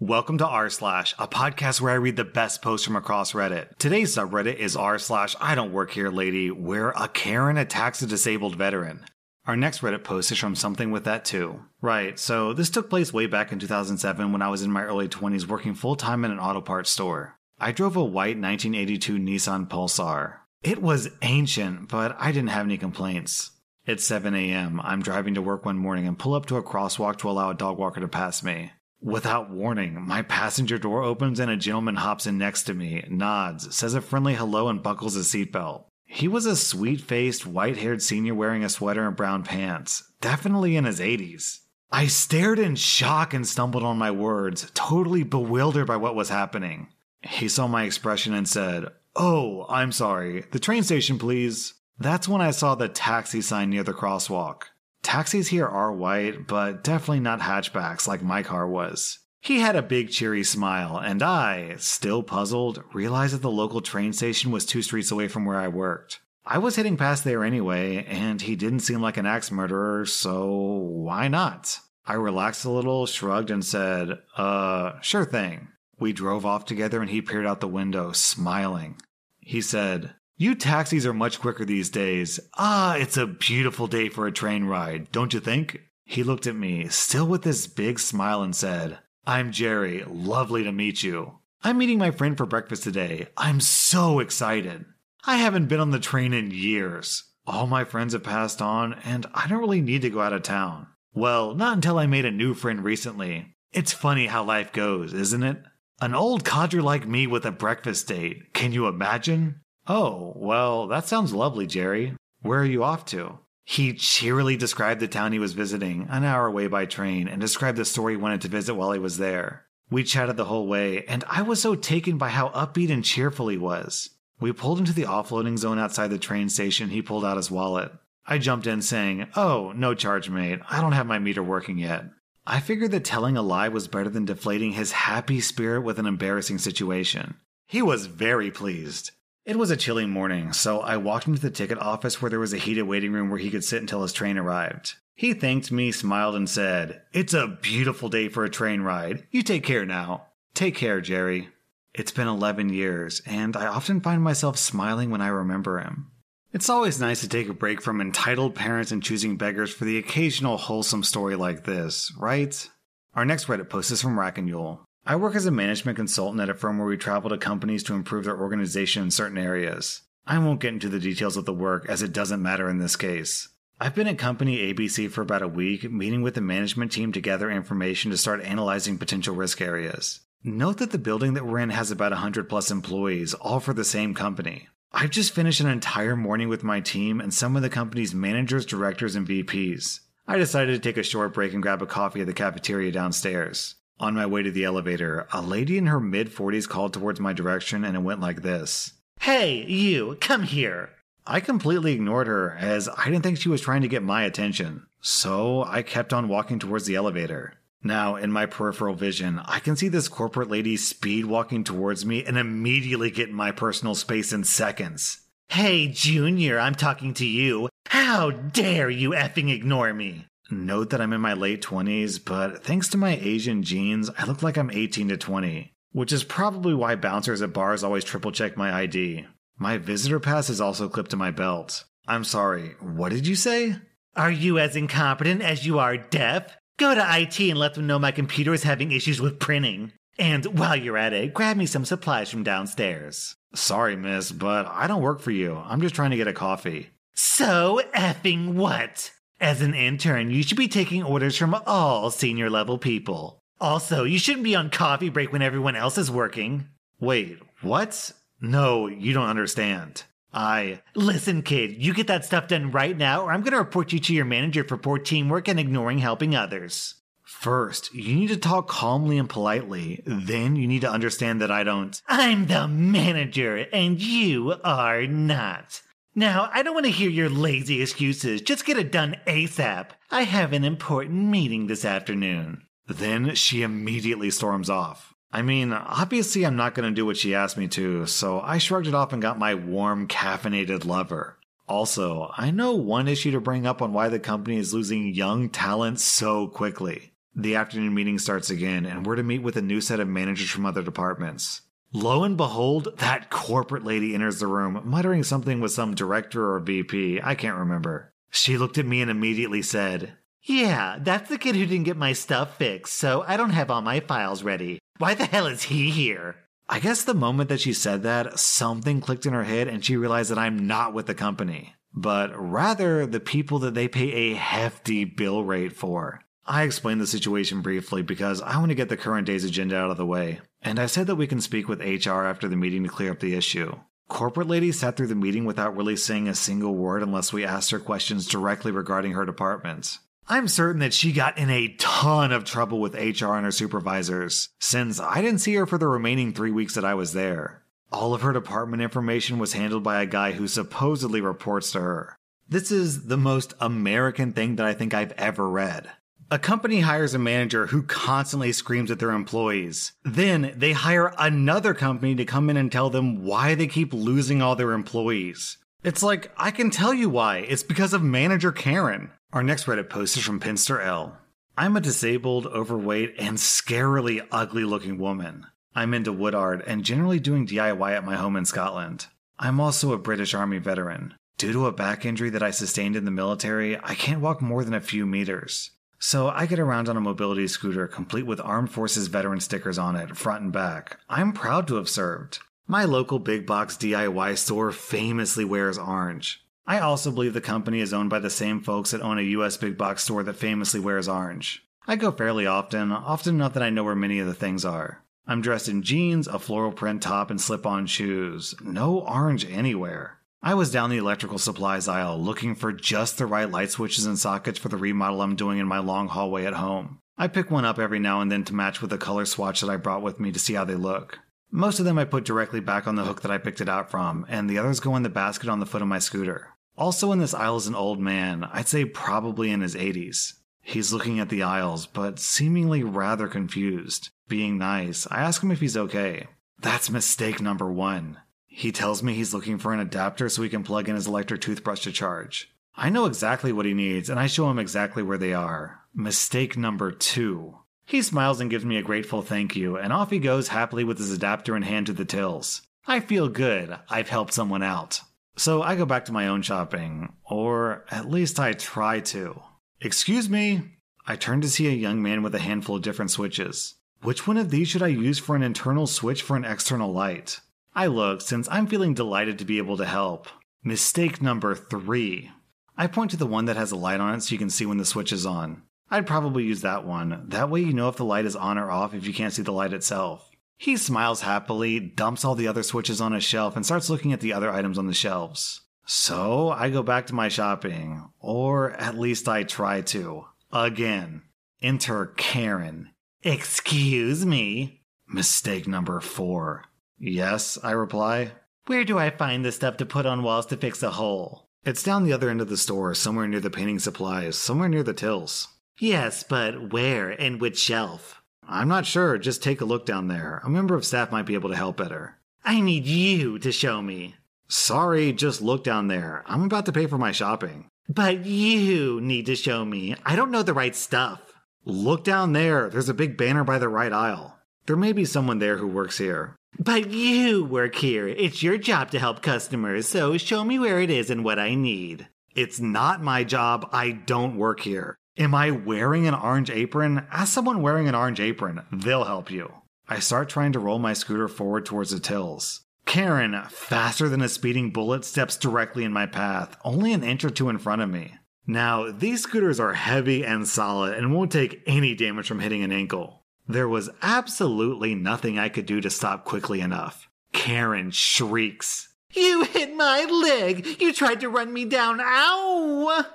Welcome to r slash, a podcast where I read the best posts from across Reddit. Today's subreddit is r slash I don't work here lady, where a Karen attacks a disabled veteran. Our next Reddit post is from something with that too. Right, so this took place way back in 2007 when I was in my early 20s working full time in an auto parts store. I drove a white 1982 Nissan Pulsar. It was ancient, but I didn't have any complaints. It's 7 a.m. I'm driving to work one morning and pull up to a crosswalk to allow a dog walker to pass me. Without warning, my passenger door opens and a gentleman hops in next to me, nods, says a friendly hello, and buckles his seatbelt. He was a sweet faced, white haired senior wearing a sweater and brown pants, definitely in his 80s. I stared in shock and stumbled on my words, totally bewildered by what was happening. He saw my expression and said, Oh, I'm sorry. The train station, please. That's when I saw the taxi sign near the crosswalk. Taxis here are white, but definitely not hatchbacks like my car was. He had a big cheery smile, and I, still puzzled, realized that the local train station was two streets away from where I worked. I was heading past there anyway, and he didn't seem like an axe murderer, so why not? I relaxed a little, shrugged, and said, uh, sure thing. We drove off together, and he peered out the window, smiling. He said, you taxis are much quicker these days. Ah, it's a beautiful day for a train ride, don't you think? He looked at me, still with this big smile, and said, I'm Jerry. Lovely to meet you. I'm meeting my friend for breakfast today. I'm so excited. I haven't been on the train in years. All my friends have passed on, and I don't really need to go out of town. Well, not until I made a new friend recently. It's funny how life goes, isn't it? An old codger like me with a breakfast date. Can you imagine? Oh, well, that sounds lovely, Jerry. Where are you off to? He cheerily described the town he was visiting, an hour away by train, and described the store he wanted to visit while he was there. We chatted the whole way, and I was so taken by how upbeat and cheerful he was. We pulled into the offloading zone outside the train station. He pulled out his wallet. I jumped in saying, Oh, no charge, mate. I don't have my meter working yet. I figured that telling a lie was better than deflating his happy spirit with an embarrassing situation. He was very pleased. It was a chilly morning, so I walked into the ticket office where there was a heated waiting room where he could sit until his train arrived. He thanked me, smiled, and said, It's a beautiful day for a train ride. You take care now. Take care, Jerry. It's been 11 years, and I often find myself smiling when I remember him. It's always nice to take a break from entitled parents and choosing beggars for the occasional wholesome story like this, right? Our next Reddit post is from Rackenule. I work as a management consultant at a firm where we travel to companies to improve their organization in certain areas. I won't get into the details of the work as it doesn't matter in this case. I've been at company ABC for about a week, meeting with the management team to gather information to start analyzing potential risk areas. Note that the building that we're in has about 100 plus employees, all for the same company. I've just finished an entire morning with my team and some of the company's managers, directors, and VPs. I decided to take a short break and grab a coffee at the cafeteria downstairs. On my way to the elevator, a lady in her mid 40s called towards my direction and it went like this Hey, you, come here. I completely ignored her as I didn't think she was trying to get my attention, so I kept on walking towards the elevator. Now, in my peripheral vision, I can see this corporate lady speed walking towards me and immediately get in my personal space in seconds. Hey, Junior, I'm talking to you. How dare you effing ignore me? Note that I'm in my late 20s, but thanks to my Asian genes, I look like I'm 18 to 20, which is probably why bouncers at bars always triple check my ID. My visitor pass is also clipped to my belt. I'm sorry, what did you say? Are you as incompetent as you are deaf? Go to IT and let them know my computer is having issues with printing. And while you're at it, grab me some supplies from downstairs. Sorry, miss, but I don't work for you. I'm just trying to get a coffee. So effing what? As an intern, you should be taking orders from all senior level people. Also, you shouldn't be on coffee break when everyone else is working. Wait, what? No, you don't understand. I. Listen, kid, you get that stuff done right now, or I'm going to report you to your manager for poor teamwork and ignoring helping others. First, you need to talk calmly and politely. Then you need to understand that I don't. I'm the manager, and you are not. Now, I don't want to hear your lazy excuses. Just get it done ASAP. I have an important meeting this afternoon. Then she immediately storms off. I mean, obviously, I'm not going to do what she asked me to, so I shrugged it off and got my warm, caffeinated lover. Also, I know one issue to bring up on why the company is losing young talent so quickly. The afternoon meeting starts again, and we're to meet with a new set of managers from other departments. Lo and behold, that corporate lady enters the room, muttering something with some director or VP, I can't remember. She looked at me and immediately said, Yeah, that's the kid who didn't get my stuff fixed, so I don't have all my files ready. Why the hell is he here? I guess the moment that she said that, something clicked in her head and she realized that I'm not with the company, but rather the people that they pay a hefty bill rate for. I explained the situation briefly because I want to get the current day's agenda out of the way, and I said that we can speak with HR after the meeting to clear up the issue. Corporate lady sat through the meeting without really saying a single word unless we asked her questions directly regarding her department. I'm certain that she got in a ton of trouble with HR and her supervisors, since I didn't see her for the remaining three weeks that I was there. All of her department information was handled by a guy who supposedly reports to her. This is the most American thing that I think I've ever read. A company hires a manager who constantly screams at their employees. Then they hire another company to come in and tell them why they keep losing all their employees. It's like, I can tell you why. It's because of manager Karen. Our next Reddit post is from Pinster L. I'm a disabled, overweight, and scarily ugly looking woman. I'm into wood art and generally doing DIY at my home in Scotland. I'm also a British Army veteran. Due to a back injury that I sustained in the military, I can't walk more than a few meters. So I get around on a mobility scooter complete with Armed Forces veteran stickers on it, front and back. I'm proud to have served. My local big box DIY store famously wears orange. I also believe the company is owned by the same folks that own a US big box store that famously wears orange. I go fairly often, often enough that I know where many of the things are. I'm dressed in jeans, a floral print top, and slip on shoes. No orange anywhere. I was down the electrical supplies aisle looking for just the right light switches and sockets for the remodel I'm doing in my long hallway at home. I pick one up every now and then to match with the color swatch that I brought with me to see how they look. Most of them I put directly back on the hook that I picked it out from, and the others go in the basket on the foot of my scooter. Also in this aisle is an old man, I'd say probably in his 80s. He's looking at the aisles, but seemingly rather confused. Being nice, I ask him if he's okay. That's mistake number one. He tells me he's looking for an adapter so he can plug in his electric toothbrush to charge. I know exactly what he needs, and I show him exactly where they are. Mistake number two. He smiles and gives me a grateful thank you, and off he goes happily with his adapter in hand to the tills. I feel good. I've helped someone out. So I go back to my own shopping, or at least I try to. Excuse me. I turn to see a young man with a handful of different switches. Which one of these should I use for an internal switch for an external light? I look since I'm feeling delighted to be able to help. Mistake number three. I point to the one that has a light on it so you can see when the switch is on. I'd probably use that one. That way you know if the light is on or off if you can't see the light itself. He smiles happily, dumps all the other switches on a shelf, and starts looking at the other items on the shelves. So I go back to my shopping, or at least I try to. Again. Enter Karen. Excuse me. Mistake number four. Yes, I reply. Where do I find the stuff to put on walls to fix a hole? It's down the other end of the store, somewhere near the painting supplies, somewhere near the tills. Yes, but where and which shelf? I'm not sure. Just take a look down there. A member of staff might be able to help better. I need you to show me. Sorry, just look down there. I'm about to pay for my shopping. But you need to show me. I don't know the right stuff. Look down there. There's a big banner by the right aisle. There may be someone there who works here. But you work here. It's your job to help customers, so show me where it is and what I need. It's not my job. I don't work here. Am I wearing an orange apron? Ask someone wearing an orange apron. They'll help you. I start trying to roll my scooter forward towards the tills. Karen, faster than a speeding bullet, steps directly in my path, only an inch or two in front of me. Now, these scooters are heavy and solid and won't take any damage from hitting an ankle. There was absolutely nothing I could do to stop quickly enough. Karen shrieks. You hit my leg! You tried to run me down! Ow!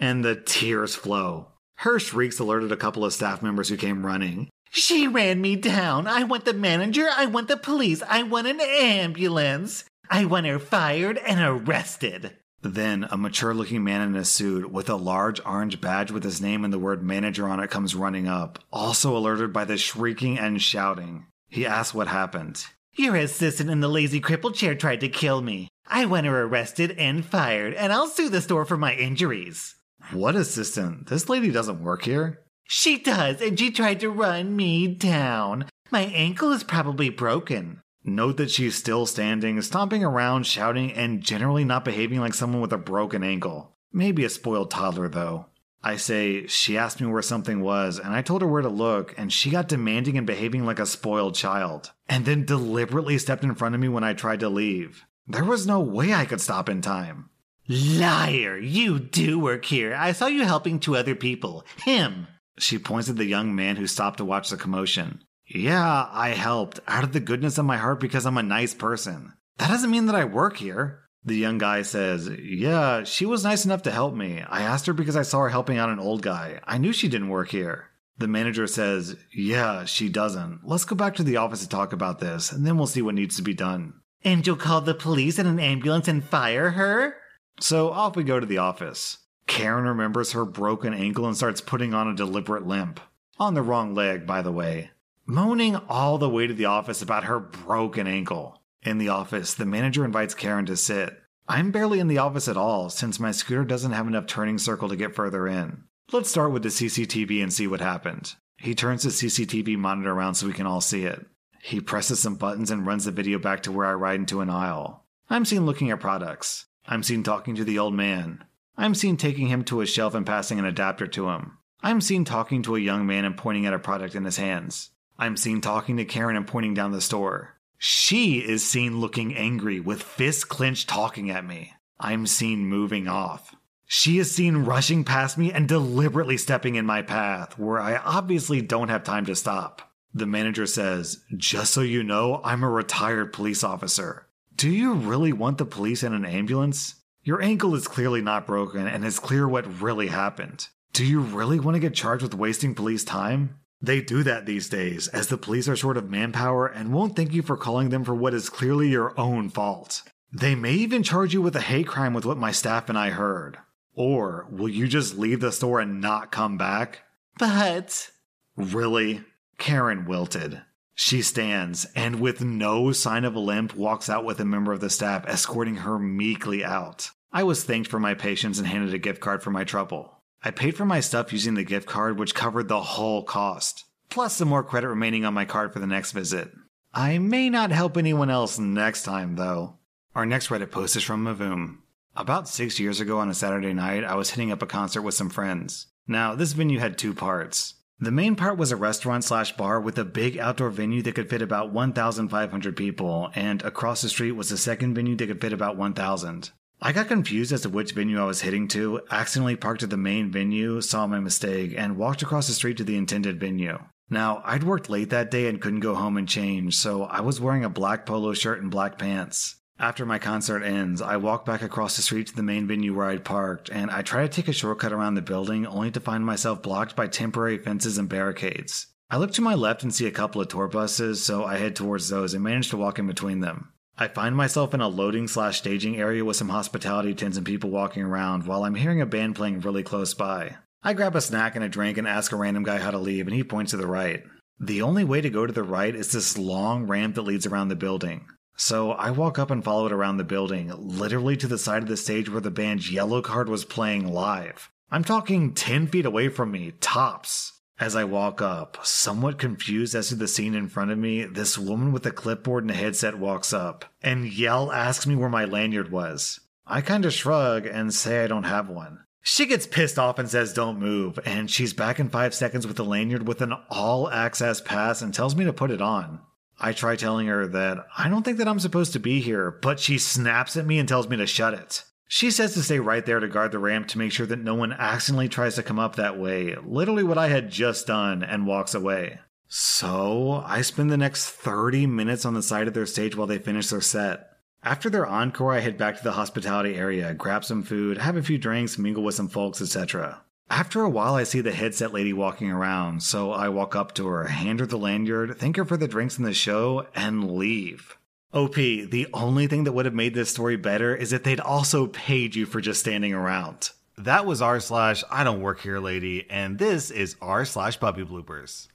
And the tears flow. Her shrieks alerted a couple of staff members who came running. She ran me down. I want the manager. I want the police. I want an ambulance. I want her fired and arrested. Then a mature looking man in a suit with a large orange badge with his name and the word manager on it comes running up, also alerted by the shrieking and shouting. He asks what happened. Your assistant in the lazy cripple chair tried to kill me. I want her arrested and fired, and I'll sue the store for my injuries. What assistant? This lady doesn't work here. She does, and she tried to run me down. My ankle is probably broken. Note that she's still standing, stomping around, shouting, and generally not behaving like someone with a broken ankle. Maybe a spoiled toddler, though. I say, she asked me where something was, and I told her where to look, and she got demanding and behaving like a spoiled child, and then deliberately stepped in front of me when I tried to leave. There was no way I could stop in time. Liar! You do work here. I saw you helping two other people. Him. She points at the young man who stopped to watch the commotion. Yeah, I helped, out of the goodness of my heart because I'm a nice person. That doesn't mean that I work here. The young guy says, Yeah, she was nice enough to help me. I asked her because I saw her helping out an old guy. I knew she didn't work here. The manager says, Yeah, she doesn't. Let's go back to the office to talk about this, and then we'll see what needs to be done. And you'll call the police and an ambulance and fire her? So off we go to the office. Karen remembers her broken ankle and starts putting on a deliberate limp. On the wrong leg, by the way. Moaning all the way to the office about her broken ankle. In the office, the manager invites Karen to sit. I'm barely in the office at all since my scooter doesn't have enough turning circle to get further in. Let's start with the CCTV and see what happened. He turns the CCTV monitor around so we can all see it. He presses some buttons and runs the video back to where I ride into an aisle. I'm seen looking at products. I'm seen talking to the old man. I'm seen taking him to a shelf and passing an adapter to him. I'm seen talking to a young man and pointing at a product in his hands. I'm seen talking to Karen and pointing down the store. She is seen looking angry with fists clenched talking at me. I'm seen moving off. She is seen rushing past me and deliberately stepping in my path where I obviously don't have time to stop. The manager says, Just so you know, I'm a retired police officer. Do you really want the police and an ambulance? Your ankle is clearly not broken, and it's clear what really happened. Do you really want to get charged with wasting police time? They do that these days, as the police are short of manpower and won't thank you for calling them for what is clearly your own fault. They may even charge you with a hate crime with what my staff and I heard. Or will you just leave the store and not come back? But. Really? Karen wilted. She stands and, with no sign of a limp, walks out with a member of the staff escorting her meekly out. I was thanked for my patience and handed a gift card for my trouble. I paid for my stuff using the gift card, which covered the whole cost, plus some more credit remaining on my card for the next visit. I may not help anyone else next time, though. Our next Reddit post is from Mavoom. About six years ago on a Saturday night, I was hitting up a concert with some friends. Now, this venue had two parts. The main part was a restaurant slash bar with a big outdoor venue that could fit about 1,500 people, and across the street was a second venue that could fit about 1,000. I got confused as to which venue I was heading to, accidentally parked at the main venue, saw my mistake, and walked across the street to the intended venue. Now, I'd worked late that day and couldn't go home and change, so I was wearing a black polo shirt and black pants. After my concert ends, I walk back across the street to the main venue where I'd parked, and I try to take a shortcut around the building only to find myself blocked by temporary fences and barricades. I look to my left and see a couple of tour buses, so I head towards those and manage to walk in between them. I find myself in a loading slash staging area with some hospitality tents and people walking around while I'm hearing a band playing really close by. I grab a snack and a drink and ask a random guy how to leave, and he points to the right. The only way to go to the right is this long ramp that leads around the building. So I walk up and follow it around the building, literally to the side of the stage where the band's Yellowcard was playing live. I'm talking 10 feet away from me, tops. As I walk up, somewhat confused as to the scene in front of me, this woman with a clipboard and a headset walks up, and Yell asks me where my lanyard was. I kinda shrug and say I don't have one. She gets pissed off and says don't move, and she's back in five seconds with the lanyard with an all access pass and tells me to put it on. I try telling her that I don't think that I'm supposed to be here, but she snaps at me and tells me to shut it. She says to stay right there to guard the ramp to make sure that no one accidentally tries to come up that way, literally what I had just done, and walks away. So, I spend the next 30 minutes on the side of their stage while they finish their set. After their encore, I head back to the hospitality area, grab some food, have a few drinks, mingle with some folks, etc. After a while, I see the headset lady walking around, so I walk up to her, hand her the lanyard, thank her for the drinks in the show, and leave. OP, the only thing that would have made this story better is if they'd also paid you for just standing around. That was r slash I don't work here lady, and this is r slash puppy bloopers.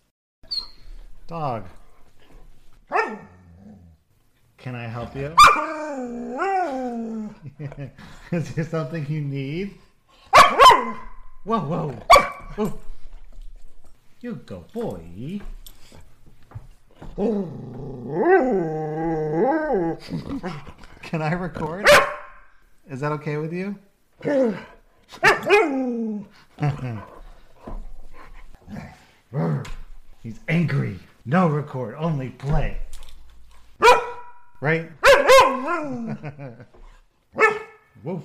Dog. Can I help you? is there something you need? Whoa, whoa. whoa. You go, boy. Can I record? Is that okay with you? He's angry. No record, only play. Right? Woof.